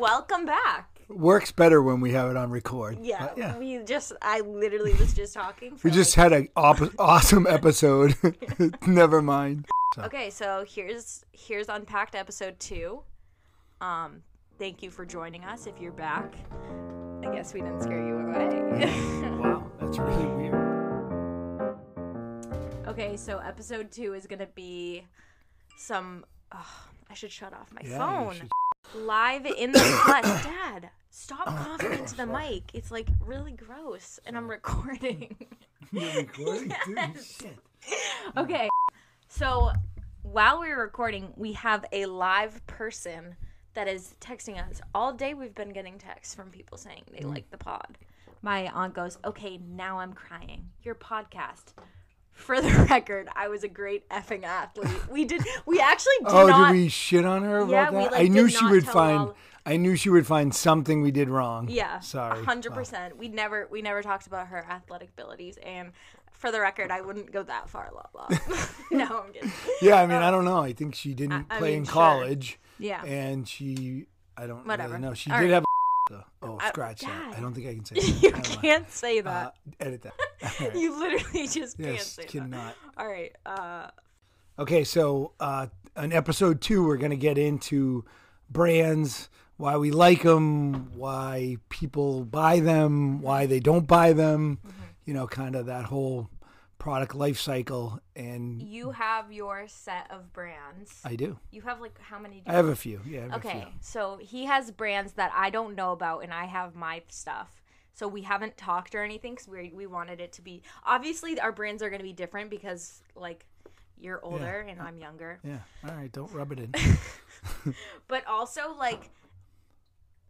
Welcome back. Works better when we have it on record. Yeah, But yeah. we just I literally was just talking. For We just like- had an op- awesome episode. Never mind. Okay, so here's here's unpacked episode two. Um, thank you for joining us. If you're back, I guess we didn't scare you away. Wow, that's really weird. okay, so episode two is gonna be some. ugh, I should shut off my Yeah, phone. Live in the flesh, Dad. Stop coughing into the mic. It's like really gross, and I'm recording. You're recording too? Shit. Okay. So while we're recording, we have a live person that is texting us. All day we've been getting texts from people saying they Mm. like the pod. My aunt goes, Okay, now I'm crying. Your podcast. For the record, I was a great effing athlete. We did we actually did Oh, not did we shit on her about Yeah, we, that? like, I knew she would find. all- I knew she would find something we did wrong. Yeah, Sorry. hundred percent. We never we never talked about her athletic abilities, and for the record, I wouldn't go that far, la la. no, I'm kidding. Yeah, I mean, I don't know. I think she didn't I play mean, in sure. college, Yeah, and she. I don't Whatever. really know. She All did right. have. A, oh, I- scratch that. I don't think I can say. That. you can't say that. Uh, edit that. Right. you literally just can't say that. cannot. All right. Uh, Okay, so uh, in episode two, we're going to get into brands, why we like them, why people buy them, why they don't buy them, Mm-hmm. you know, kind of that whole product life cycle. And you have your set of brands. I do. You have like how many? Do I have a few. Yeah, have Okay, few. so he has brands that I don't know about, and I have my stuff. So we haven't talked or anything because we we wanted it to be obviously our brands are going to be different because like you're older and I'm younger, Yeah. All right, don't rub it in. but also like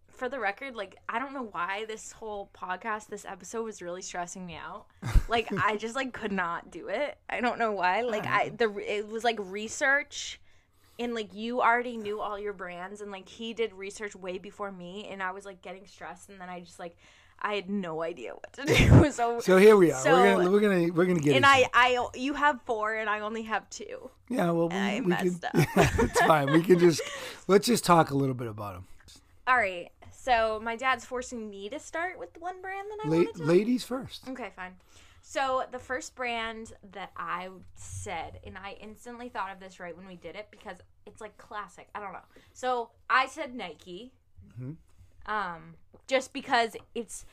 for the record, like I don't know why this whole podcast, this episode was really stressing me out. Like I just like could not do it. I don't know why. Like I the it was like research and like you already knew all your brands and like he did research way before me and I was like getting stressed and then I just like I had no idea what to do. So, So here we are. So- we're gonna we're gonna we're gonna get and I it. I you have four and I only have two. yeah. Well, we, I we messed can. up. Yeah, it's fine. We can just let's just talk a little bit about them. All right. So my dad's forcing me to start with one brand that I La- wanted to. ladies first. Okay, fine. So the first brand that I said, and I instantly thought of this right when we did it because it's like classic. I don't know. So I said Nike, Mm-hmm. Um, just because it's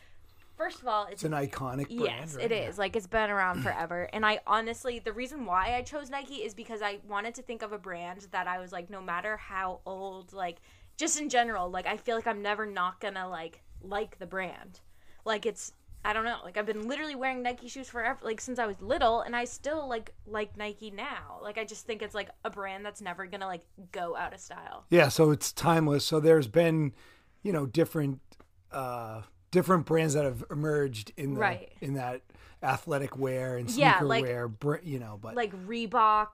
first of all, it's It's an iconic brand. Yes, right? it is. Like it's been around forever. And I honestly, the reason why I chose Nike is because I wanted to think of a brand that I was like, no matter how old, like just in general, like I feel like I'm never not gonna like like the brand. Like it's I don't know. Like I've been literally wearing Nike shoes forever, like since I was little, and I still like like Nike now. Like I just think it's like a brand that's never gonna like go out of style. Yeah, so it's timeless. So there's been, you know, different uh different brands that have emerged in the Right. in that athletic wear and Yeah, sneaker like- wear, br- you know, but like Reebok,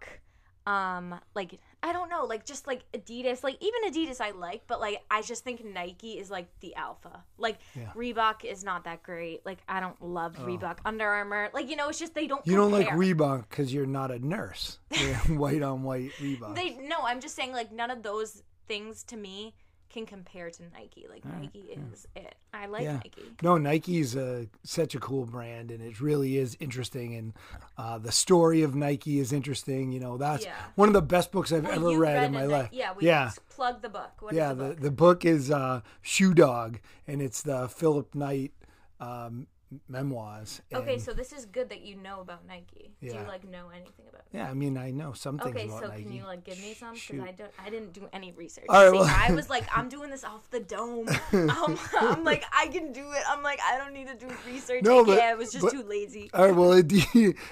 um, like I don't know, like just like Adidas, like even Adidas I like, but like I just think Nike is like the alpha. Like Yeah. Oh. Reebok is not that great. Like I don't love Reebok, Under Armour. Like you know, it's just they don't. you don't like compare. Reebok cuz you're not a nurse. White on white Reebok. They no, I'm just saying like none of those things to me can compare to Nike. Like Nike is it. I like Yeah. Nike. No, Nike's a, such a cool brand, and it really is interesting. And uh, the story of Nike is interesting. You know, that's Yeah. one of the best books I've Well, ever you read, in my Ni- life. Yeah, we yeah, plug the book. What yeah. the The book? the book is uh, Shoe Dog, and it's the Philip Knight um, memoirs. okay, so this is good that you know about Nike. Do you like know anything about? yeah, I mean, I know something. Okay, so Nike. can you like give me some? Because I don't, I didn't do any research. All right, See, well- I was like, I'm doing this off the dome. I'm, I'm like, I can do it. I'm like, I don't need to do research. No, but- yeah, I was just but- too lazy. All right, well,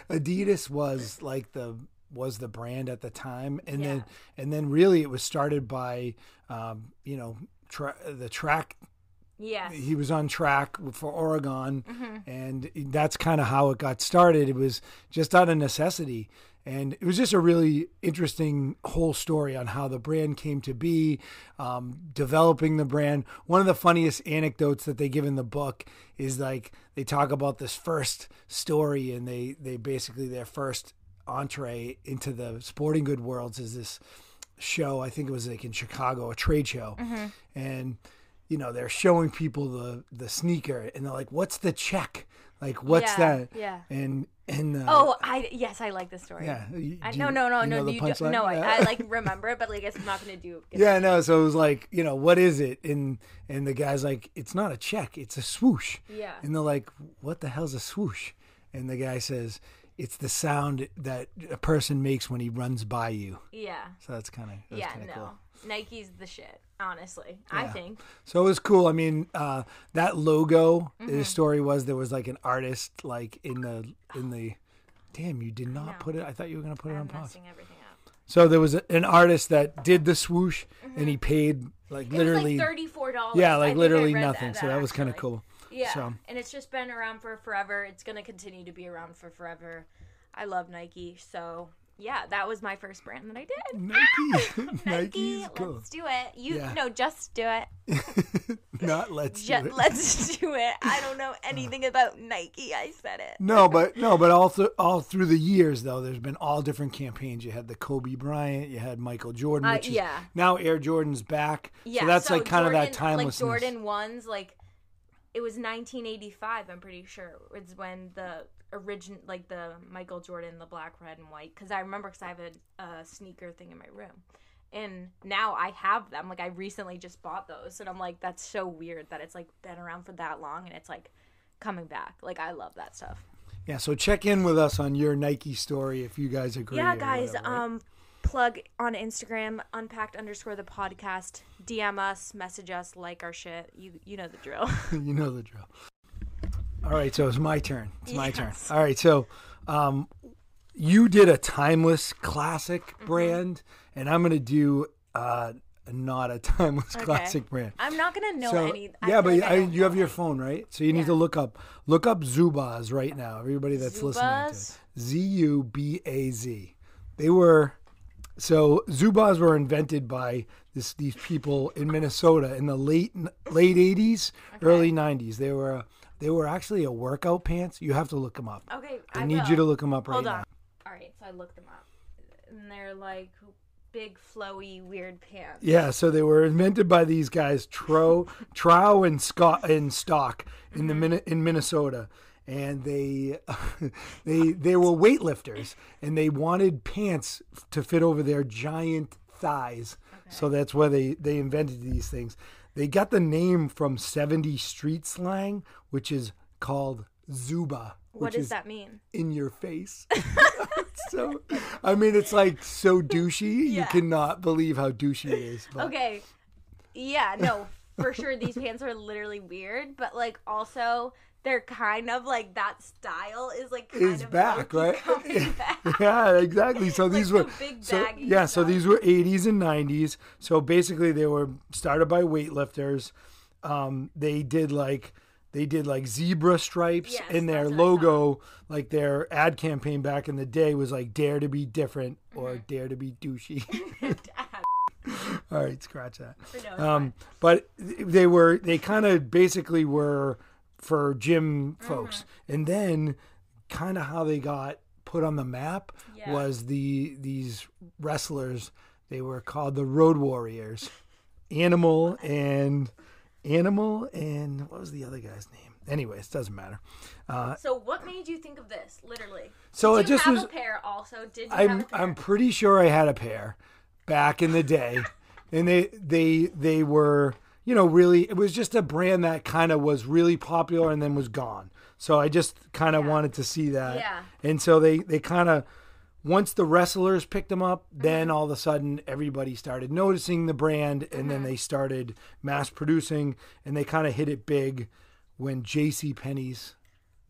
Adidas, was like the was the brand at the time, and then and then really it was started by, um, you know, tra- the track Yes. he was on track for Oregon, Mm-hmm. and that's kind of how it got started. It was just out of necessity, and it was just a really interesting whole story on how the brand came to be, um, developing the brand. One of the funniest anecdotes that they give in the book is like they talk about this first story, and they they basically their first entree into the sporting good worlds is this show. I think it was like in Chicago, a trade show, and you know they're showing people the the sneaker and they're like what's the check like what's Yeah, that yeah. and and uh, Oh, I yes, I like this story. yeah you- I, no, no, no, you know no. the You do, no, Yeah. I, I like remember it, but like I'm not gonna do. Yeah, no. So it was like, you know, what is it? And and the guy's like, it's not a check, it's a swoosh. Yeah. And they're like, what the hell's a swoosh? And the guy says, it's the sound that a person makes when he runs by you. Yeah. So that's kind of Yeah. No. cool. Nike's the shit. Honestly, I think. So it was cool. I mean, uh, that logo. Mm-hmm. The story was there was like an artist like in the in the. Damn, you did not know. put it. I thought you were gonna put it on I'm pause. So there was a, an artist that did the swoosh, and he paid like Mm-hmm. Literally. like thirty four dollars. yeah, like literally nothing. so that was kind of cool. Yeah, So- and it's just been around for forever. It's gonna continue to be around for forever. I love Nike, so yeah, that was my first brand that I did. Nike. Nike, cool. let's do it. You Yeah. no, just do it. Not let's Ju- do it. let's do it. I don't know anything about Nike. I said it. No, but no, but all through all through the years though, there's been all different campaigns. You had the Kobe Bryant, you had Michael Jordan, Uh, which is yeah. now Air Jordan's back. Yeah, so that's like kind of that Jordan- timelessness. Like Jordan ones, like it was 1985. I'm pretty sure was when the origin, like the Michael Jordan, the black, red, and white. Because I remember, because I have a, a sneaker thing in my room, and now I have them. Like I recently just bought those, and I'm like, that's so weird that it's like been around for that long, and it's like coming back. Like I love that stuff. Yeah, so check in with us on your Nike story if you guys agree. yeah guys whatever, right? um plug on instagram unpacked underscore the podcast dm us message us like our shit you you know the drill you know the drill. All right, so it's my turn. It's my turn. All right, so um, you did a timeless classic Mm-hmm. brand, and I'm gonna do uh, not a timeless Okay. classic brand. i'm not gonna know So, any I yeah, but like I you have your phone, right? So you need to look up look up Zubaz right now. Everybody that's listening to Zubaz? Z U B A Z. They were so Zubaz were invented by this these people in Minnesota in the late late 80s, early 90s. They were they were actually a workout pants. You have to look them up. okay I, I need will. you to look them up right hold now. on all right so i looked them up and they're like big flowy weird pants Yeah, so they were invented by these guys, Tro, Trow and Scott and Stock in the mm-hmm. Min- in Minnesota, and they they they were weightlifters, and they wanted pants to fit over their giant thighs. So that's why they they invented these things. They got the name from 70 street slang, which is called Zuba. what which does is that mean in your face. so, I mean, it's like so douchey. You cannot believe how douchey it is. But okay yeah no for sure these pants are literally weird but like also they're kind of like that style is like kind Is of back, right? back. yeah, exactly. So these the were big so yeah. So these were 80s and 90s. So basically, they were started by weightlifters. Um, they did like they did like zebra stripes Yes, in their that's what I logo. Like their ad campaign back in the day was like "Dare to be different" or Mm-hmm. "Dare to be douchey." All right, scratch that. No, Um, but they were they kind of basically were for gym folks, Mm-hmm. and then kind of how they got put on the map Yeah. was the these wrestlers. They were called the Road Warriors, Animal and Animal and what was the other guy's name? Anyways, doesn't matter. Uh, So what made you think of this? Literally. So Did it you just have was. a pair also? Did you I'm have a pair? I'm pretty sure I had a pair back in the day, and they they they were you know really it was just a brand that kind of was really popular and then was gone. So I just kind of wanted to see that, Yeah. and so they they kind of once the wrestlers picked them up, then Mm-hmm. all of a sudden everybody started noticing the brand, and then Mm-hmm. they started mass producing, and they kind of hit it big when J.C. Penney's.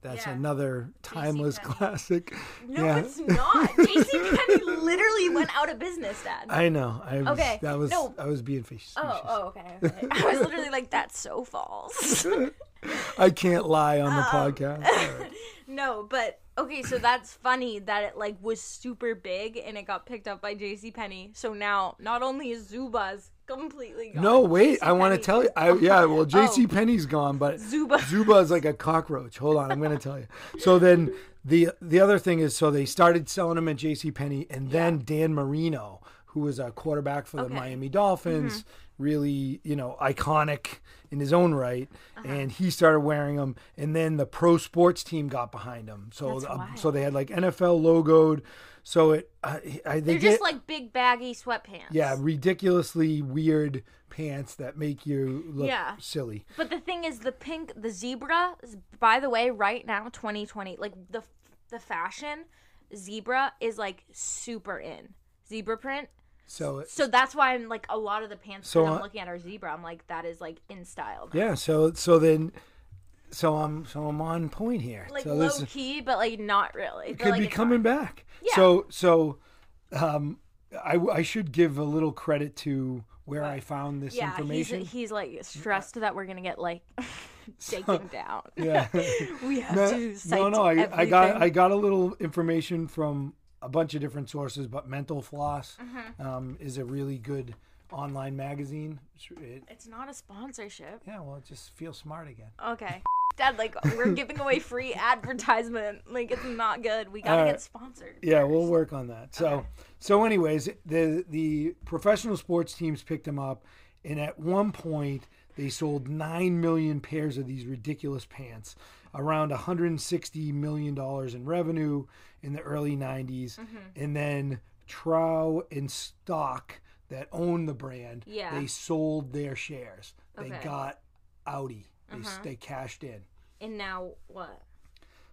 That's Yeah. another timeless Penney. classic. no, yeah. it's not. JCPenney literally went out of business, Dad. I know. I was, Okay, That was. no. I was being facetious. oh, oh, okay, okay. I was literally like, that's so false. I can't lie on the Um, podcast. Right. no, but okay, so that's funny that it like was super big and it got picked up by JCPenney. So now not only is Zubaz completely gone. No, wait. I want to tell you. I, yeah. Well, J.C. Oh. Penney's gone, but Zuba. Zuba is like a cockroach. Hold on, I'm going to tell you. So then the the other thing is, so they started selling them at J.C. Penney, and then Dan Marino, who was a quarterback for the Okay. Miami Dolphins, mm-hmm. Really, you know, iconic in his own right, Uh-huh. and he started wearing them. And then the pro sports team got behind him, so uh, so they had like NFL logoed. So it, uh, I, they They're get just like big baggy sweatpants. yeah, ridiculously weird pants that make you look Yeah. silly. But the thing is, the pink, the zebra. is- By the way, right now, 2020, like the the fashion, zebra is like super in. Zebra print. So it, So that's why I'm like a lot of the pants So, that I'm uh, looking at are zebra. I'm like that is like in style. now. yeah, so so then, so I'm so I'm on point here. Like so low this key, but like not really. it could like, be coming back. Yeah. So so, um, I I should give a little credit to where I found this Yeah, information. he's he's like stressed that we're gonna get like taken down. yeah. we have no, to no, no. I, I got. I got a little information from a bunch of different sources, but Mental Floss Mm-hmm. um, is a really good online magazine. It's- It, It's not a sponsorship. yeah, well, just feel smart again. Okay. Dad, like we're giving away free advertisement. Like it's not good. We gotta get sponsored. Yeah, we'll work on that. So, so anyways, the the professional sports teams picked him up, and at one point they sold nine million pairs of these ridiculous pants, around 160 million dollars in revenue in the early 90s, Mm-hmm. and then Trow and Stock that own the brand, Yeah. they sold their shares. They Okay. got Audi. They, Uh-huh. they cashed in. And now what?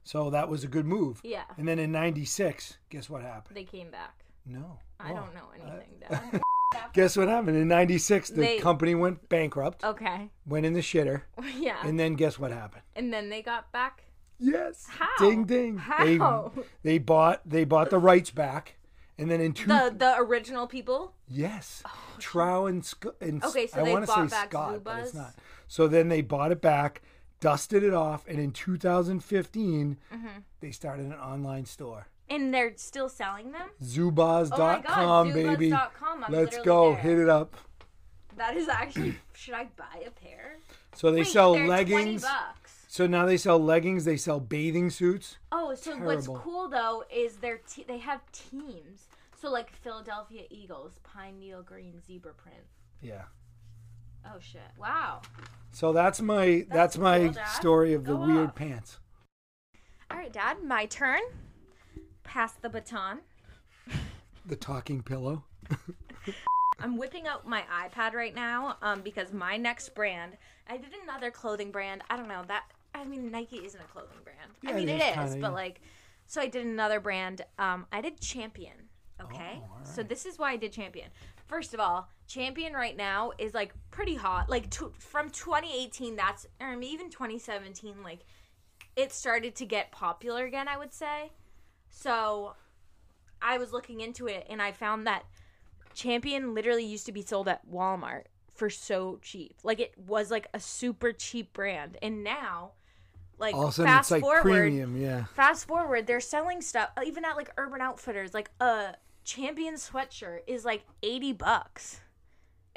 So that was a good move. Yeah. And then in 96, guess what happened? They came back. No. I Oh. don't know anything, Dad. Guess what happened? In 96, the They- company went bankrupt, okay. went in the shitter, Yeah. and then guess what happened? And then they got back. Yes. How? Ding ding. How? They, they bought they bought the rights back. And then in two The the original people. yes, Trow and, Sc- and Okay, so I they want to bought say back Scott, but it's not. So then they bought it back, dusted it off, and in 2015 Mm-hmm. they started an online store. And they're still selling them? Zubaz.com, Oh my god, baby. Zubaz.com. I'm Let's go. there. Hit it up. That is actually should I buy a pair? So they Wait, sell they're 20 leggings. bucks. So now they sell leggings, they sell bathing suits. Oh, so what's cool though is their te- they have teams. So like Philadelphia Eagles, pine needle green zebra print. Yeah. Oh shit! Wow. So that's my that's, That's my cool, story of the Go weird off. pants. All right, Dad, my turn. Pass the baton. The talking pillow. I'm whipping out my iPad right now um, because my next brand, I did another clothing brand. I don't know that. I mean, Nike isn't a clothing brand. Yeah, I mean, it is kinda, but yeah. like, so I did another brand. Um, I did Champion. Okay, Oh, so this is why I did Champion. First of all, Champion right now is like pretty hot. Like to, from 2018, that's or even 2017. Like it started to get popular again. I would say. So I was looking into it and I found that Champion literally used to be sold at Walmart for so cheap. Like it was like a super cheap brand. And now, like All of a sudden fast like forward, premium, yeah. fast forward, they're selling stuff uh, even at like Urban Outfitters. Like a Champion sweatshirt is like 80 bucks.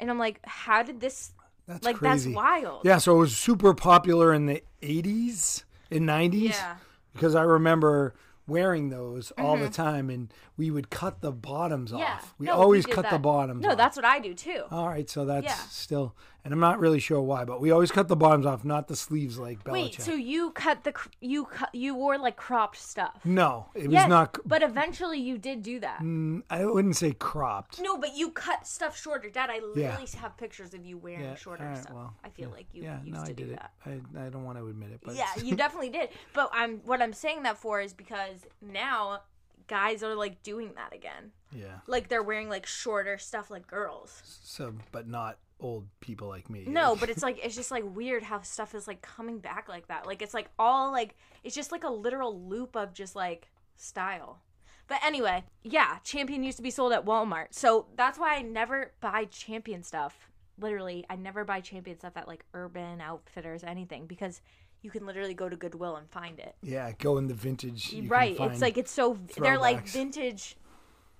And I'm like, how did this That's like crazy. that's wild. Yeah, so it was super popular in the 80s and 90s Yeah. because I remember wearing those all the mm-hmm. time and we would cut the bottoms. Yeah. off. We No, always did cut the that. bottoms No, off. that's what I do too. All right, so that's Yeah. still, and I'm not really sure why, but we always cut the bottoms off, not the sleeves like Belichick. Wait, so you cut the you cut you wore like cropped stuff? no, it was Yes, not. But eventually you did do that. mm, I wouldn't say cropped. No, but you cut stuff shorter. Dad, I literally Yeah. have pictures of you wearing shorter alright, stuff. well, I feel like you yeah, used no, to I do did it. that. I, I don't want to admit it, but Yeah, you definitely did. But I'm what I'm saying that for is because now guys are like doing that again. yeah. Like they're wearing like shorter stuff like girls. So, but not old people like me. No, but it's like it's just like weird how stuff is like coming back like that. Like it's like all like it's just like a literal loop of just like style. But anyway, yeah, Champion used to be sold at Walmart. So that's why I never buy Champion stuff. Literally, I never buy Champion stuff at like Urban Outfitters anything because you can literally go to Goodwill and find it. yeah, go in the vintage. you can right. It's like it's so they're like vintage.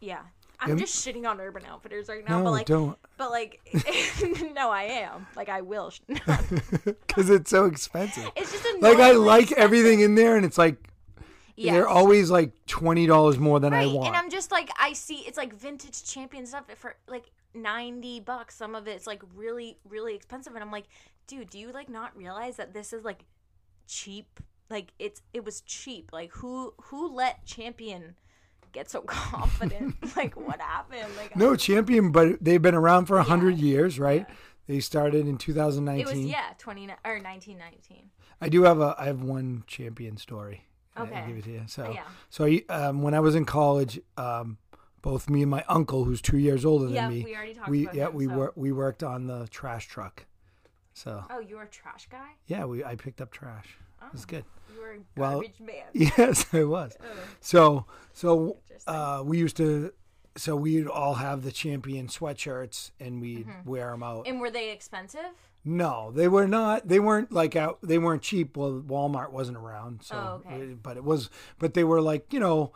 Yeah. I'm just shitting on Urban Outfitters right now, no, but like don't, but like no, I am. Like I will. because it's so expensive. It's just Like I like expensive. everything in there, and it's like Yes. they're always like twenty dollars more than right. I want. And I'm just like I see it's like vintage champion stuff for like 90 bucks. Some of it's like really, really expensive. And I'm like, dude, do you like not realize that this is like cheap? Like it's it was cheap. Like who who let champion get so confident? like what happened? Like No champion, but they've been around for a hundred years, right? They started in 2019. it was yeah, 20 or 1919. I do have a I have one champion story. Can I Okay. give it to you. So Yeah. so I, um, when I was in college, um, both me and my uncle, who's two years older than Yeah, me, we already talked we about yeah him, we so- wor- we worked on the trash truck. So Oh, you were a trash guy? yeah, we I picked up trash. It was good. You were a Well, man. Yes, I was. So so uh, we used to so we'd all have the champion sweatshirts and we'd Mm-hmm. wear them out. And were they expensive? No, they were not. They weren't like out. They weren't cheap. Well, Walmart wasn't around, so. Oh, okay. But it was. But they were like you know,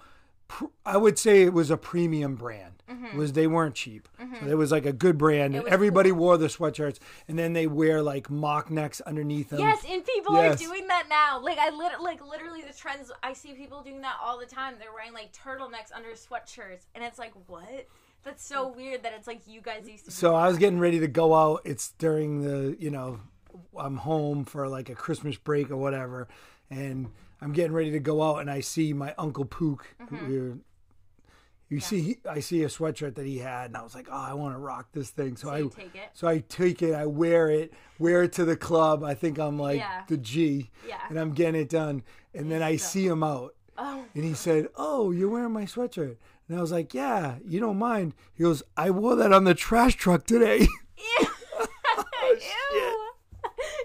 I would say it was a premium brand. It was they weren't cheap. So it was like a good brand, and Mm-hmm. everybody wore the sweatshirts, and then they wear like mock necks underneath them. Yes, and people Yes. are doing that now. Like I lit- like literally the trends. I see people doing that all the time. They're wearing like turtlenecks under sweatshirts, and it's like what? That's so weird that it's like you guys used to. So I was getting ready to go out. It's during the you know, I'm home for like a Christmas break or whatever, and I'm getting ready to go out, and I see my uncle Pook. Mm-hmm. You see, I see a sweatshirt that he had, and I was like, "Oh, I want to rock this thing." So, So I take it? So I take it, I wear it, wear it to the club. I think I'm like Yeah. the G, Yeah. and I'm getting it done. And then I see him out, Oh, and he said, "Oh, you're wearing my sweatshirt." And I was like, "Yeah, you don't mind." He goes, "I wore that on the trash truck today." ew! ew!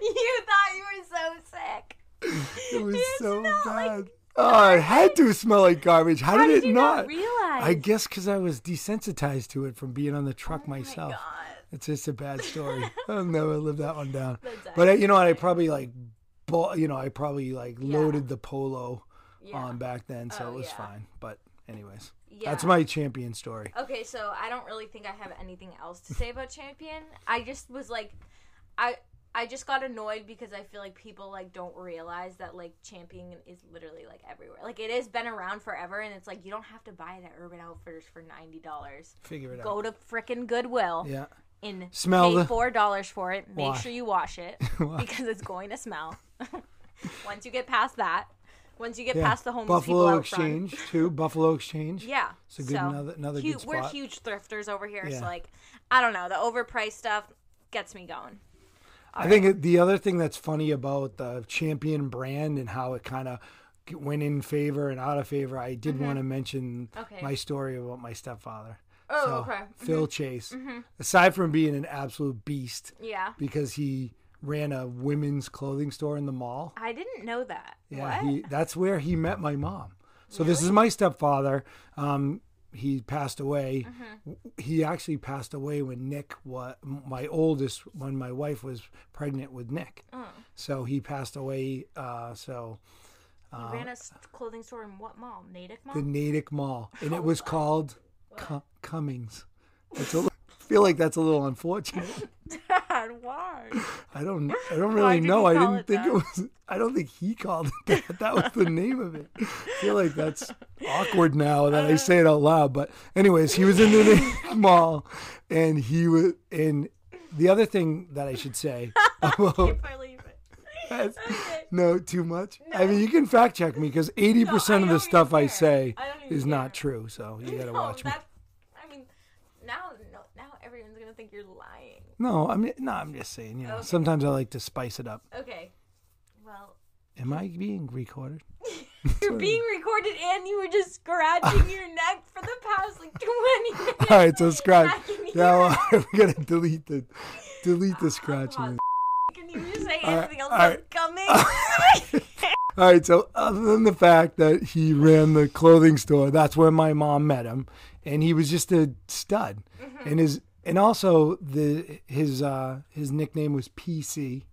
You thought you were so sick. It was It so smelled like bad. oh, it had to smell like garbage. How, How did, did it not? not realize? I guess because I was desensitized to it from being on the truck Oh my myself. God. It's just a bad story. I'll never live that one down. But uh, you know what? I probably like, bought, you know, I probably like Yeah. loaded the polo Yeah. on back then, so Oh, it was yeah. fine. But anyways, that's my champion story. Okay, so I don't really think I have anything else to say about Champion. I just was like, I I just got annoyed because I feel like people like don't realize that like Champion is literally like everywhere. Like it has been around forever, and it's like you don't have to buy it at Urban Outfitters for ninety dollars. Figure it out. Go to frickin' Goodwill Yeah. and Smell pay the- four dollars for it. Make Wash. sure you wash it Wash. because it's going to smell. once you get past that, once you get Yeah. past the homeless people Buffalo. Exchange too. Buffalo Exchange. Yeah. It's a good- another- another hu- good We're huge thrifters over here, Yeah. so like I don't know, the overpriced stuff gets me going. I think the other thing that's funny about the champion brand and how it kind of went in favor and out of favor, I did want to mention Mm-hmm. Okay. my story about my stepfather. Oh, So, okay. Phil Chase. Aside from being an absolute beast, Yeah. because he ran a women's clothing store in the mall. I didn't know that. Yeah, what? he that's where he met my mom. So this is my stepfather. Um, he passed away. Mm-hmm. He actually passed away when Nick was my oldest. When my wife was pregnant with Nick, Oh. so he passed away. Uh, so He ran a clothing store in what mall? Natick Mall? the Natick Mall, and it was called Cu- Cummings. I feel like that's a little unfortunate. Why? I don't. I don't really know. I didn't it think that? it was. I don't think he called it that. That was the name of it. I feel like that's awkward now that I say it out uh. loud. But anyways, he was in the mall, and he was. And the other thing that I should say about If I leave it. Okay. no too much. I mean, you can fact check me because eighty percent No, of the stuff even I say I is not true. So you gotta No, watch me. I mean, now, no, now everyone's gonna think you're lying. No, I mean, no, I'm just saying. You know, Okay. sometimes I like to spice it up. Okay. Well, Am I being recorded? you're being recorded and you were just scratching your neck for the past like 20 minutes. All right, so scratch. I can hear Now it. we gotta delete the delete the Come scratching. Can you just say All right, anything else all that's coming? All right, so other than the fact that he ran the clothing store, that's where my mom met him, and he was just a stud. Mm-hmm. And his and also the his uh his nickname was PC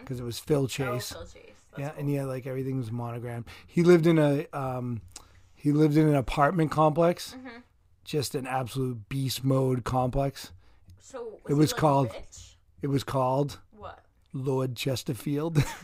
because it was Phil Chase. Mm-hmm. Oh, Phil Chase. Yeah, cool. and yeah, like everything was monogrammed. He lived in a um, he lived in an apartment complex, Mm-hmm. just an absolute beast mode complex. So it he, was like, called- rich? It was called What? Lord Chesterfield.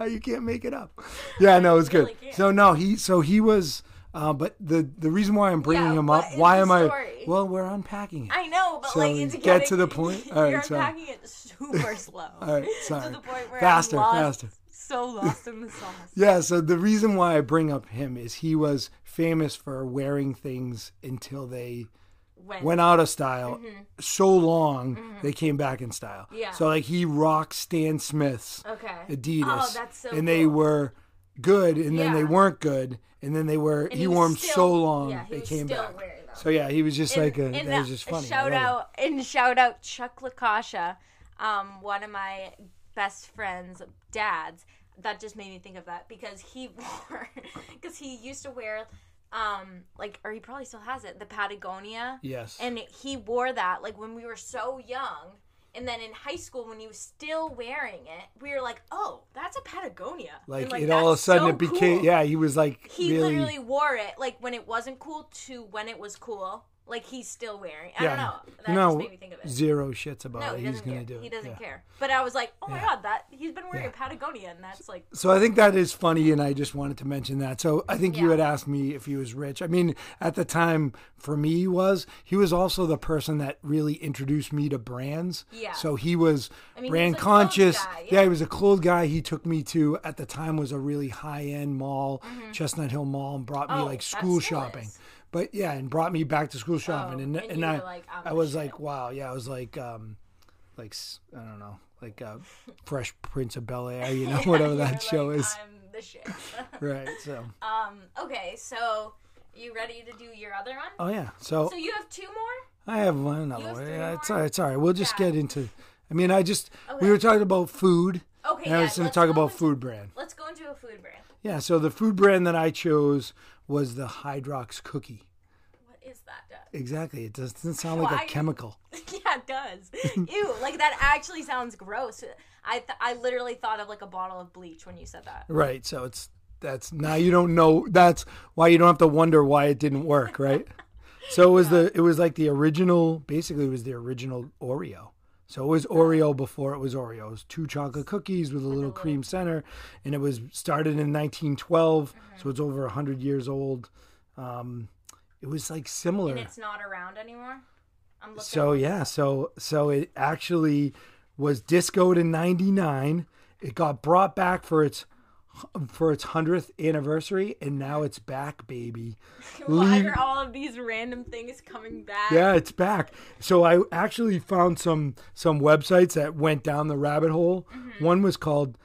You can't make it up. Yeah, no, it's good. really can't. So no, he so he was. Uh, but the the reason why I'm bringing Yeah, him up, why am I? Well, we're unpacking it. I know, but So, like it's get getting, to the point? You're All right, sorry. unpacking it super slow. All right, To sorry. the point where Faster, lost, faster. so lost in the sauce. Yeah, so the reason why I bring up him is he was famous for wearing things until they When, went out of style so long they came back in style. Mm-hmm. Yeah. So like he rocked Stan Smith's okay. Adidas. Oh, that's so and they were good and then they weren't good and then they were And he, was wore them still- so long yeah, he they came back. So yeah, he was just like a, And- and that was just funny. Shout love it. out and shout out Chuck Lakasha, um, one of my best friends' dads. That just made me think of that because he wore, because he used to wear, um, like, or he probably still has it, the Patagonia. Yes. And he wore that like when we were so young. And then in high school, when he was still wearing it, we were like, "Oh, that's a Patagonia!" like, And, it all of a sudden so it became cool. yeah, he was like He really literally wore it like when it wasn't cool to when it was cool. Like he's still wearing. I yeah. don't know. That know, just made me think of it. zero shits about No, it. he He's gonna do it. He doesn't yeah. care. But I was like, oh my god, that he's been wearing a Patagonia, and that's like, So I think that is funny, and I just wanted to mention that. So I think you had asked me if he was rich. I mean, at the time, for me, he was. He was also the person that really introduced me to brands. Yeah. So he was I mean, brand was conscious. yeah. he was a clothes guy. He took me to at the time was a really high end mall, Chestnut Hill Mall, and brought me Mm-hmm. Oh, like school shopping. is. But yeah, and brought me back to school shopping, Oh, and and and, I like, I was shit. like, wow, yeah, I was like, um, like I don't know, like uh, Fresh Prince of Bel Air, you know, whatever that were show is. I'm the shit. Right. So. um. Okay. So, you ready to do your other one? Oh yeah. So, So you have two more. I have one another have one. Yeah, it's all right. It's all right. We'll just Yeah. get into. I mean, I just Okay. we were talking about food, Okay. and I yeah, was going to talk about into- food brand. Let's go into a food brand. Yeah. So the food brand that I chose was the Hydrox cookie. What is that? Dad? Exactly. It doesn't sound like Why? a chemical. yeah, it does. Ew, like that actually sounds gross. I th- I literally thought of like a bottle of bleach when you said that. Right. So it's that's now you don't know. That's why you don't have to wonder why it didn't work. Right. So it was the it was like the original. Basically, it was the original Oreo. So it was Oreo before it was Oreo. It was two chocolate cookies with a little cream center, and it was started in 1912. So it's over hundred years old. Um, it was like similar. And it's not around anymore. I'm. So yeah, so so it actually was discoed in '99. It got brought back for its for its hundredth anniversary, and now it's back, baby. Why leave- are all of these random things coming back? Yeah, it's back. So I actually found some some websites that went down the rabbit hole. One was called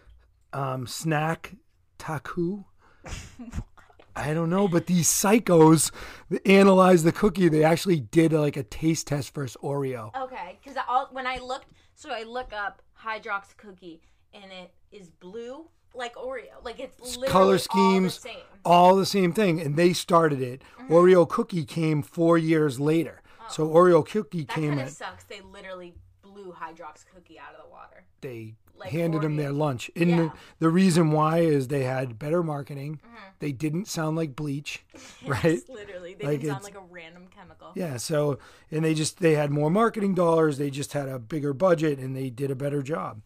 um, Snack Taku. I don't know, but these psychos that analyzed the cookie. They actually did like a taste test versus Oreo. Okay, because when I looked, so I look up Hydrox cookie, and it is blue like Oreo. Like it's literally color all schemes, the same. all the same thing, and they started it. Mm-hmm. Oreo cookie came four years later, so Oreo cookie Oh. That came kind of sucks. They literally blew Hydrox cookie out of the water. they Like handed them their lunch. And Yeah. the, the reason why is they had better marketing. Mm-hmm. They didn't sound like bleach, right? Yes, literally, they Like, didn't sound like a random chemical. Yeah. So and they just they had more marketing dollars. They just had a bigger budget and they did a better job.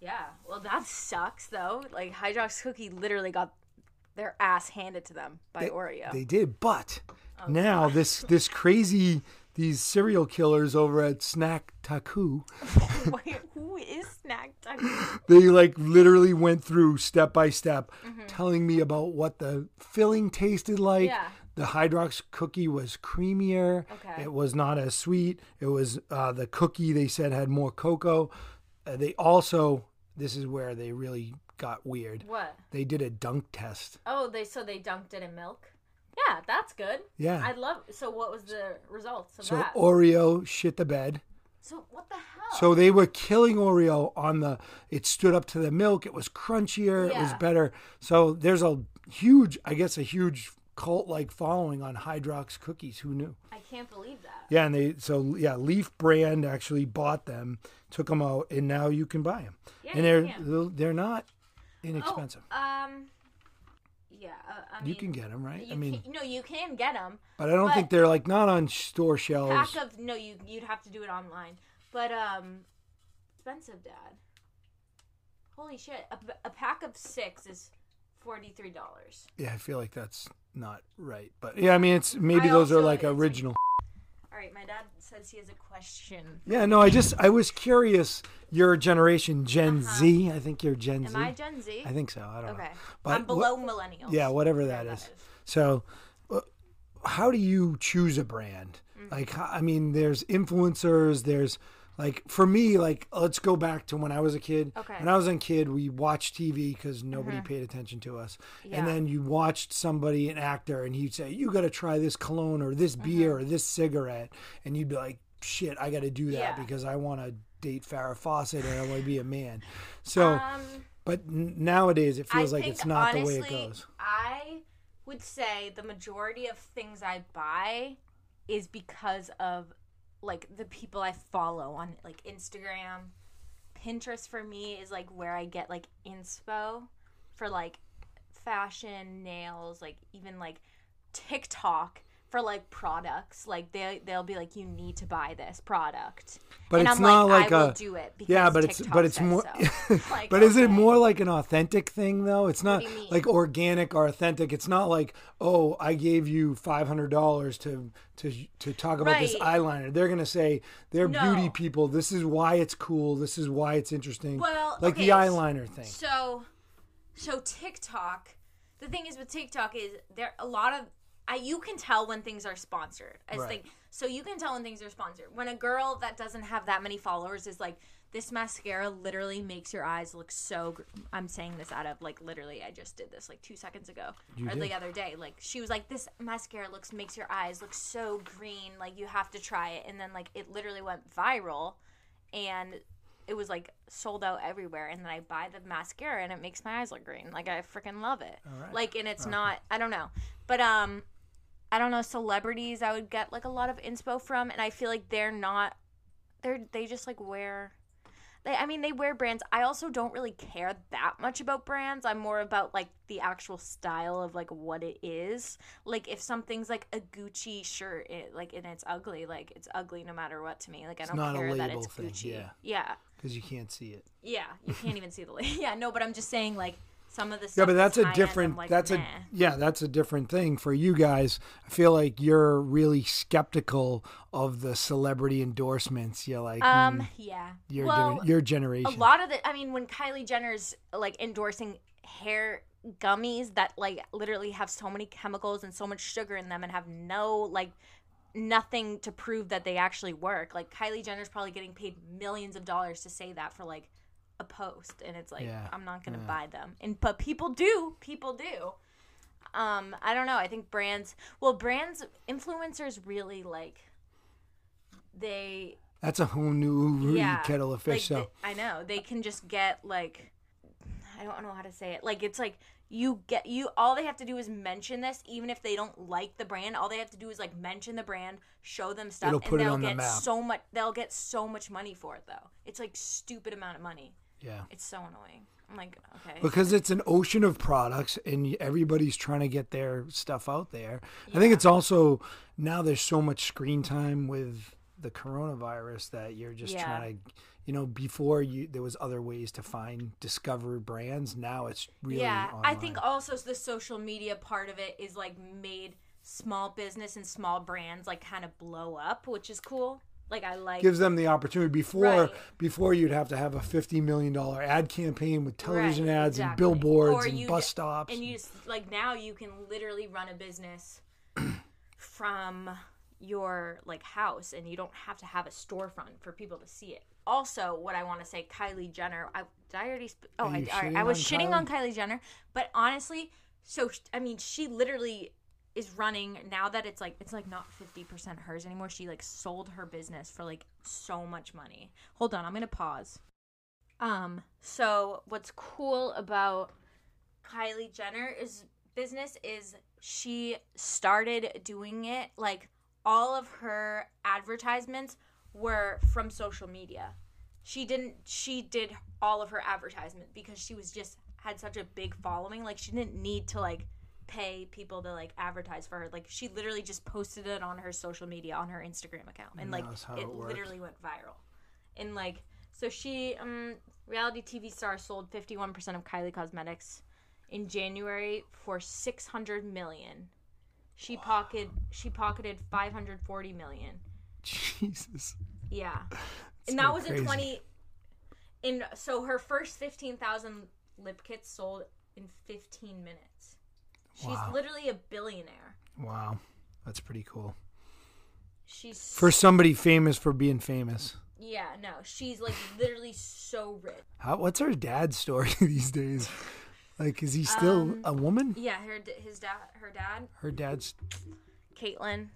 Yeah, well, that sucks though. Like Hydrox Cookie literally got their ass handed to them by Oreo. They did, but Oh, now this this crazy these serial killers over at Snack Taku. Wait, who is Snack Taco? they like literally went through step by step Mm-hmm. telling me about what the filling tasted like Yeah. the hydrox cookie was creamier Okay. it was not as sweet it was uh, the cookie they said had more cocoa uh, they also this is where they really got weird What? they did a dunk test Oh, they so they dunked it in milk. Yeah, that's good. yeah I'd love. So, what was the results of so that? oreo shit the bed so, what the hell? So they were killing Oreo on the. It stood up to the milk. It was crunchier. It was better. So there's a huge, I guess, a huge cult-like following on Hydrox cookies. Who knew? I can't believe that. Yeah, and they so yeah, Leaf brand actually bought them, took them out, and now you can buy them. Yeah, and they're can. they're not inexpensive. Oh, um, yeah. Uh, I mean, you can get them, right? I mean, can, no, you can get them. but I don't but- think they're like not on store shelves. Pack of no, you you'd have to do it online. But um, expensive, Dad. Holy shit! A, a pack of six is forty three dollars. Yeah, I feel like that's not right. But yeah, I mean, it's maybe I those are like it's like- original. All right, my dad says he has a question. Yeah, no, I just I was curious. Your generation, Gen Z. I think you're Gen Uh-huh. Am Z. I Gen Z? I think so. I don't okay. know. But I'm below millennials. Yeah, whatever Whatever that is. So, uh, how do you choose a brand? Mm-hmm. Like, I mean, there's influencers. There's like, for me, like, uh, let's go back to when I was a kid. Okay. When I was a kid, we watched TV because nobody mm-hmm. paid attention to us. Yeah. And then you watched somebody, an actor, and he'd say, "You got to try this cologne or this beer mm-hmm. or this cigarette," and you'd be like, "Shit, I got to do that Yeah. because I want to." Date Farrah Fawcett and I want to be a man. So, Um, but n- nowadays it feels I like it's not honestly, the way it goes. I would say the majority of things I buy is because of like the people I follow on like Instagram. Pinterest for me is like where I get like inspo for like fashion, nails, like even like TikTok for like products. Like they they'll be like, you need to buy this product. But and it's I'm not like, like I will a- do it. Because Yeah, but it's but it's more. so. Like, but is it more like an authentic thing though? It's not do you mean? like organic or authentic. It's not like oh, I gave you five hundred dollars to to to talk about this eyeliner. They're gonna say they're No. beauty people. This is why it's cool. This is why it's interesting. Well, like okay, the eyeliner thing. So, so TikTok. The thing is with TikTok is there a lot of I you can tell when things are sponsored. As Right. so you can tell when things are sponsored. When a girl that doesn't have that many followers is like this mascara literally makes your eyes look so gr-. I'm saying this out of like literally I just did this like 2 seconds ago You or did? the other day. Like she was like this mascara looks makes your eyes look so green like you have to try it and then like it literally went viral and it was like sold out everywhere and then i buy the mascara and it makes my eyes look green like i freaking love it Alright. like and it's not i don't know but um i don't know celebrities i would get like a lot of inspo from and i feel like they're not they're they just like wear they i mean they wear brands i also don't really care that much about brands i'm more about like the actual style of like what it is like if something's like a gucci shirt it, like and it's ugly like it's ugly no matter what to me like i don't care that it's thing, gucci yeah. yeah Because you can't see it. yeah, you can't even see the label. Yeah, no, but I'm just saying like some of the stuff. Yeah, but that's a different. like, that's nah. a yeah, that's a different thing for you guys. I feel like you're really skeptical of the celebrity endorsements. You're like, Um, mm, yeah. your well, your generation. a lot of the. I mean, when Kylie Jenner's like endorsing hair gummies that like literally have so many chemicals and so much sugar in them and have no like nothing to prove that they actually work. Like Kylie Jenner's probably getting paid millions of dollars to say that for like a post and it's like Yeah, I'm not going to yeah. buy them. And but people do. People do. Um I don't know. I think brands well brands influencers really like they That's a whole new yeah kettle of fish. like, so I know they can just get like I don't know how to say it. Like it's like you get you all they have to do is mention this even if they don't like the brand all they have to do is like mention the brand show them stuff and they'll the get map. so much they'll get so much money for it though it's like stupid amount of money yeah. it's so annoying i'm like okay Because it's an ocean of products, and everybody's trying to get their stuff out there. I think it's also now there's so much screen time with the coronavirus that you're just Yeah. trying to, you know, before you there was other ways to find discover brands. Now it's really yeah i think also the social media part of it is like made small business and small brands like kind of blow up which is cool like i like gives them the opportunity before Right. before you'd have to have a fifty million dollar ad campaign with television Right, ads and billboards and bus stops. and you just like now you can literally run a business from your like house and you don't have to have a storefront for people to see it also what i want to say kylie jenner i did i already sp- oh I, you all right, shitting I was on shitting Kylie? on kylie jenner but honestly so i mean she literally is running now that it's like it's like not 50% hers anymore she like sold her business for like so much money hold on i'm gonna pause um so what's cool about Kylie Jenner is business is she started doing it like all of her advertisements were from social media. She didn't she did all of her advertisement because she was just had such a big following like she didn't need to like pay people to like advertise for her like she literally just posted it on her social media on her Instagram account and And like it it literally went viral. And like so she um reality TV star sold 51% of Kylie Cosmetics in January for 600 million. She pocketed she pocketed 540 million. Jesus. Yeah. That's and that so was crazy. in 20 in so her first 15,000 lip kits sold in 15 minutes. She's Wow. literally a billionaire. Wow. That's pretty cool. She's For somebody famous for being famous. Yeah, no. She's like literally so rich. How, what's her dad's story these days? Like, is he still Um, a woman? Yeah, her his dad her dad, Her dad's. Caitlyn.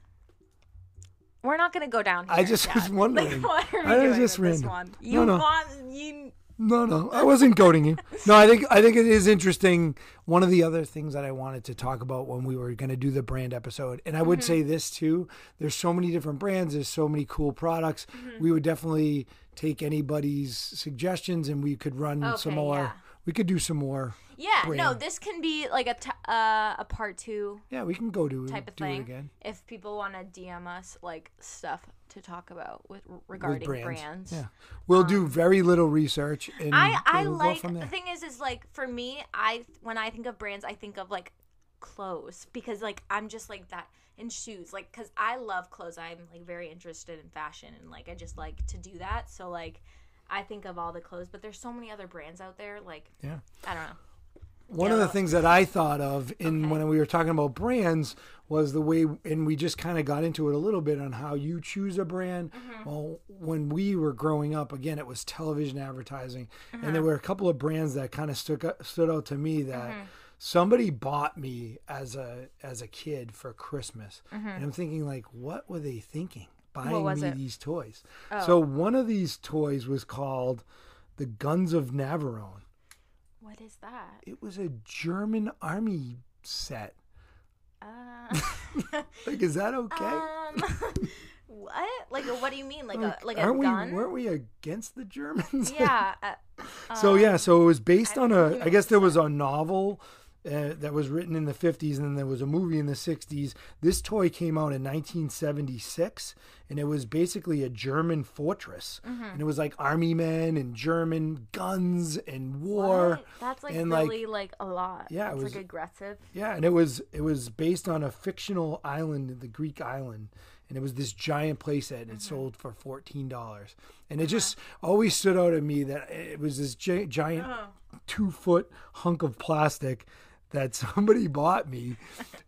We're not gonna go down here. I just was wondering. Like, what are we I was just random. one? No, You no. want you No, no, I wasn't goading you. No, I think I think it is interesting. One of the other things that I wanted to talk about when we were going to do the brand episode, and I would Mm-hmm. say this too: there's so many different brands, there's so many cool products. Mm-hmm. We would definitely take anybody's suggestions, and we could run some Okay, more. yeah. We could do some more. Yeah, no, this can be like a t- uh, a part 2 Yeah, we can go to type of do thing. it again If people want to DM us like stuff to talk about with with regarding brands. brands. Yeah, we'll do very little research, and I I we'll like the thing is is like for me I when I think of brands I think of like clothes because like I'm just like that in shoes like cuz I love clothes I'm like very interested in fashion and like I just like to do that so like I think of all the clothes but there's so many other brands out there like Yeah. I don't know One of the things that I thought of in Okay. when we were talking about brands was the way, and we just kind of got into it a little bit on how you choose a brand. Mm-hmm. Well, when we were growing up, again, it was television advertising, and Uh-huh. there were a couple of brands that kind of stuck out- stood out to me that. Mm-hmm. Somebody bought me as a as a kid for Christmas, Mm-hmm. and I'm thinking like, what were they thinking buying me it? these toys? Oh. So one of these toys was called the Guns of Navarone. what is that It was a German army set. uh, Like, is that okay? um what like what do you mean like, a like a aren't gun we weren't we against the Germans? yeah uh, so yeah, so it was based I on a. I guess there was a novel. Uh, that was written in the 50s and then there was a movie in the 60s this toy came out in 1976 and it was basically a german fortress Mm-hmm. and it was like army men and german guns and war What? That's like and, really like, a lot. Yeah, it it's was- like aggressive. Yeah, and it was it was based on a fictional island, the Greek island, and it was this giant playset, and it sold for fourteen dollars. And it just always stood out to me that it was this gi- giant two foot hunk of plastic that somebody bought me,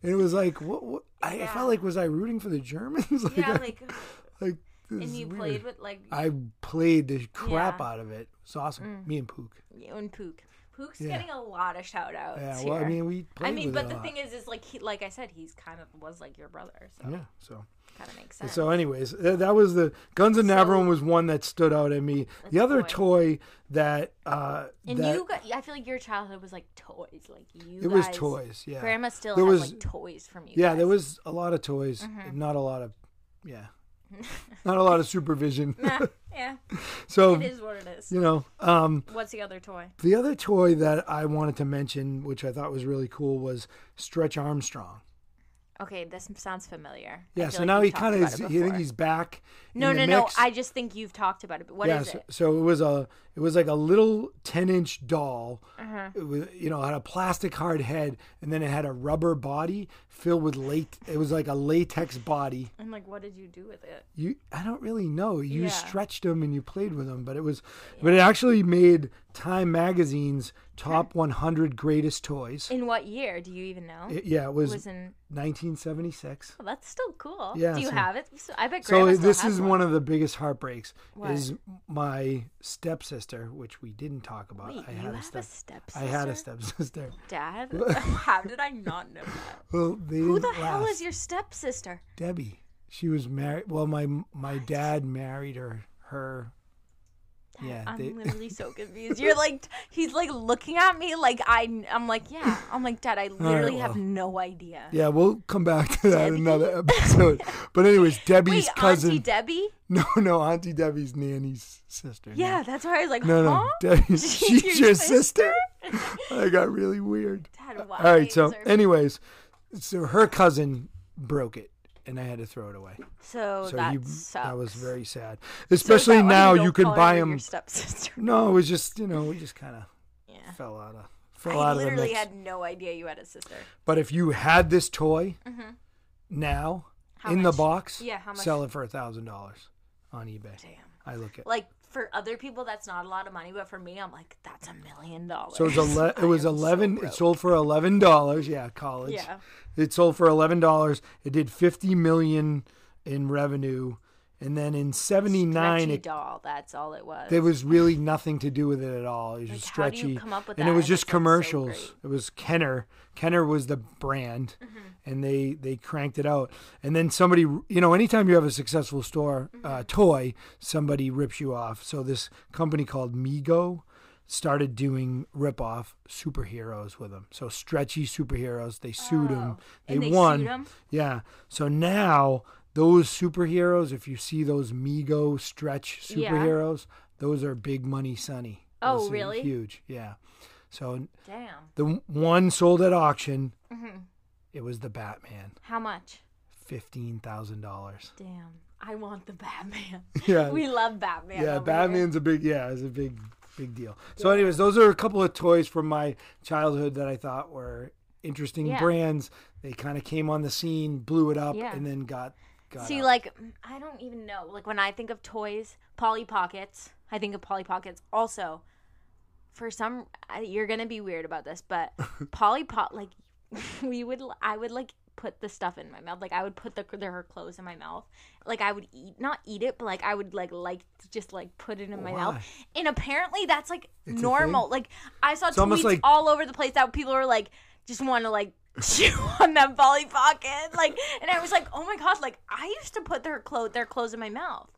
and it was like, what? what I, I felt like was I rooting for the Germans? like, Yeah, I- like like this and you weird. played with like I played the crap Yeah. Mm. out of it. It's awesome. Me and Pook. you and Pook. Pook's Yeah. getting a lot of shout outs. Yeah, here. well, I mean, we. Played I mean, but the lot. thing is, is like he, like I said, he's kind of was like your brother, so yeah. So. Kind of makes sense. So, anyways, th- that was the Guns of So- Navarone was one that stood out at me. The other toy that uh, and that you got, I feel like your childhood was like toys, like you. it was toys. Yeah, Grandma still There has was- like toys from you. yeah, guys. there was a lot of toys, Mm-hmm. not a lot of yeah, not a lot of supervision. Nah, yeah, so it is what it is. you know, um, What's the other toy? the other toy that I wanted to mention, which I thought was really cool, was Stretch Armstrong. Okay, this sounds familiar. Yeah, so like now he kind of about is. it I think he's back. No, no, no. I just think you've talked about it. But what is yeah, so, it? so it was a it was like a little ten inch doll. Uh-huh. It was you know had a plastic hard head and then it had a rubber body filled with late. It was like a latex body. And like, what did you do with it? You I don't really know. You Yeah. stretched them and you played with them, but it was but it actually made Time Magazine's top 100 greatest toys. In what year? Do you even know? It- yeah, it was, It was in. 1976. Oh, that's still cool. Yeah, Do you so- have it? So- I bet. So Grandma still this is one. of the biggest heartbreaks. What? Is my stepsister, which we didn't talk about. Wait, I you had a have step. a stepsister? I had a stepsister. Dad? How did I not know that? Well, Who the hell is your stepsister? Debbie? She was married. Well, my my dad married her. Her. Yeah, I'm they- literally so confused. You're like, he's like looking at me like I. I'm like, yeah. I'm like, Dad, I literally have well. no idea. Yeah, we'll come back to that Debbie? another episode. But anyways, Debbie's Wait, cousin. Auntie Debbie? no, no, Auntie Debbie's nanny's sister. no. Yeah, that's why I was like, No, no, huh? Debbie. She's She's your your sister. I got really weird. Dad, why? All right, so anyways, so her cousin broke it, and I had to throw it away. so, So that you, sucks. that was very sad. Especially why now, you her buy Your them. stepsister. No, it was just you know we just kind of Yeah. fell out of fell I out of the literally mix. had no idea you had a sister. But if you had this toy Mm-hmm. now, How in much? the box. Yeah, how much? Sell it for a thousand dollars on eBay. Damn. I look at. Like for other people, that's not a lot of money, but for me, I'm like, that's a million dollars. So it was, ele- it was am so eleven. it sold for eleven dollars. Yeah, college. Yeah. It sold for eleven dollars. It did fifty million in revenue, and then in seventy nine, it doll. That's all it was. there was really nothing to do with it at all. It was just how do you stretchy, come up with and it was just like, so commercials. it was Kenner. Kenner was the brand, Mm-hmm. and they they cranked it out. And then somebody, you know, anytime you have a successful store Mm-hmm. uh, toy, somebody rips you off. So this company called Mego started doing rip off superheroes with them. So stretchy superheroes. They sued them. They, Oh, and they won. sued 'em? Yeah. So now those superheroes, if you see those Mego stretch Yeah. superheroes, those are big money, Sonny. Oh, Those really? Huge. Yeah. So Damn. the one sold at auction, Mm-hmm. it was the Batman, How much? fifteen thousand dollars. Damn. I want the Batman. Yeah. we love Batman. yeah, over here. Batman's a big yeah, it's a big big deal. So, anyways, those are a couple of toys from my childhood that I thought were interesting Yeah. brands. They kind of came on the scene, blew it up, Yeah. and then got See, like, I don't even know. Like, when I think of toys, Polly Pockets, I think of Polly Pockets. Also, for some, you're gonna be weird about this, but Polly Pot, like, we would, I would like put the stuff in my mouth. Like, I would put the their clothes in my mouth. Like, I would eat, not eat it, but like, I would like like just like put it in my mouth. And apparently, that's like It's normal. Like, I saw tweets like- all over the place that people were like, just want to like chew on that Polly Pocket. Like, and I was like, oh my god, like I used to put their clothes their clothes in my mouth.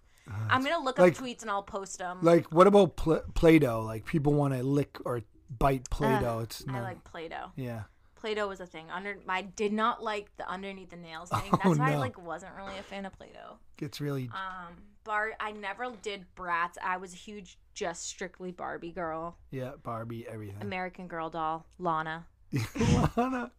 I'm gonna look like- up tweets and I'll post them. Like, what about pl- Play-Doh? Like, people want to lick or bite Play-Doh. it's I like Play-Doh. yeah. Play-Doh was a thing. Under I did not like the underneath the nails thing. Oh, That's why I like wasn't really a fan of Play-Doh. It's really. Um, Bar I never did Bratz. I was a huge just strictly Barbie girl, yeah, Barbie, everything. American Girl doll, Lana. Lana,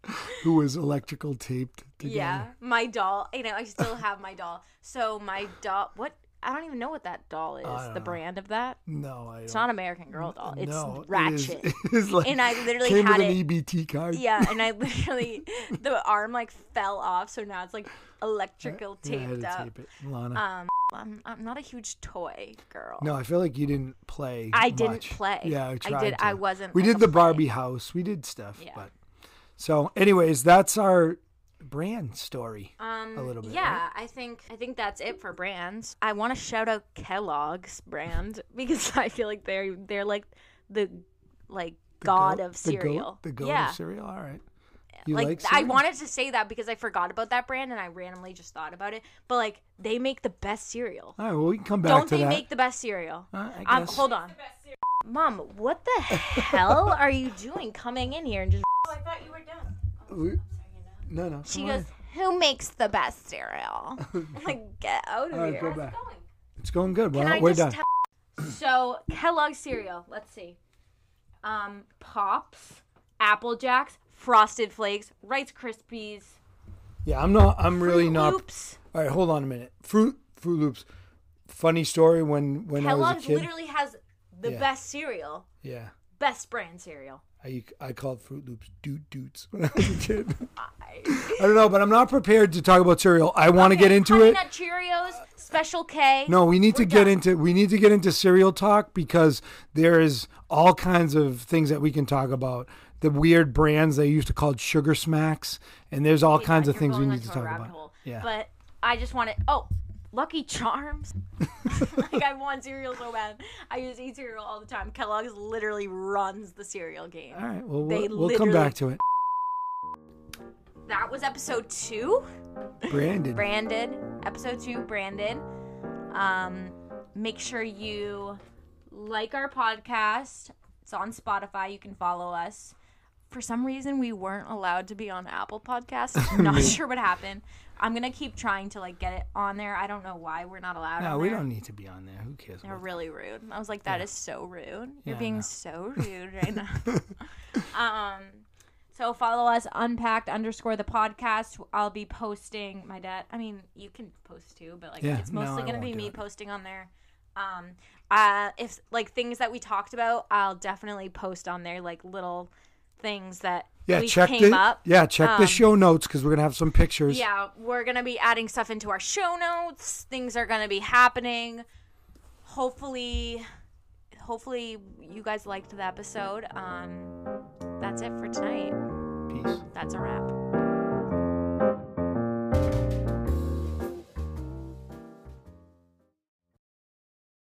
who was electrical taped together. Yeah, my doll. You know, I still have my doll. So my doll. What? I don't even know what that doll is. The know. brand of that. No, I don't. It's not American Girl doll. It's no, it is- Ratchet. It is like, And I literally came had with it- an EBT card. Yeah, and I literally the arm like fell off, so now it's like electrical Yeah, I taped to up. tape. Lana. Um, I'm I'm not a huge toy girl. no, I feel like you didn't play. I didn't play. Yeah, I I tried. did- to. I wasn't We like did the play. Barbie house. We did stuff. Yeah. But so, anyways, that's our brand story. Um, a little bit, Yeah, I think I think that's it for brands. I want to shout out Kellogg's brand because I feel like they're they're like the like The god goat- of the goat- cereal. The goat, yeah, of cereal. All right. You like, like, I wanted to say that because I forgot about that brand and I randomly just thought about it. But like they make the best cereal. All right. Well, we can come back Don't to they that. make the best cereal? Uh, I Um, guess. hold on, Mom. What the hell are you doing coming in here and just? Oh, I thought you were done. We- no, no. She goes, on. "Who makes the best cereal?" I'm like, get out of All right, here. go back. It's going good. Can Well, I we're just done. tell? So Kellogg's cereal. Let's see. Um, Pops, Apple Jacks, Frosted Flakes, Rice Krispies, yeah, I'm not. I'm really Fruit not. Loops. All right, hold on a minute. Fruit Froot Loops. Funny story when when I was a Kellogg's kid. literally has the Yeah. best cereal, Yeah. best brand cereal. I, I called Froot Loops Doot Doots when I was a kid. I, don't know, but I'm not prepared to talk about cereal. I want to get into Honey it. Nut Cheerios, Special K. No, we need to get done. into we need to get into cereal talk because there is all kinds of things that we can talk about. The weird brands they used to call Sugar Smacks, and there's all Okay, kinds of things we need to talk about. hole. Yeah. But I just want to. Oh, Lucky Charms. like I want cereal so bad. I use eat cereal all the time. Kellogg's literally runs the cereal game. All right, well we'll, we'll come back to it. That was episode two. Brandon. branded episode two branded um make sure you like our podcast it's on spotify you can follow us for some reason we weren't allowed to be on apple podcasts. I'm not sure what happened. I'm gonna keep trying to like get it on there. I don't know why we're not allowed no, we there. don't need to be on there. Who cares? they're really rude. I was like that is so rude. You're Yeah, being so rude right now. Um so follow us unpacked underscore the podcast. I'll be posting my dad i mean you can post too but like Yeah, it's mostly I gonna be me it. posting on there. Um uh if like things that we talked about i'll definitely post on there like little things that Yeah, we check came the up. yeah check the Um, show notes because we're gonna have some pictures. Yeah, we're gonna be adding stuff into our show notes. Things are gonna be happening. Hopefully, hopefully you guys liked the episode. Um, that's it for tonight. Peace. That's a wrap.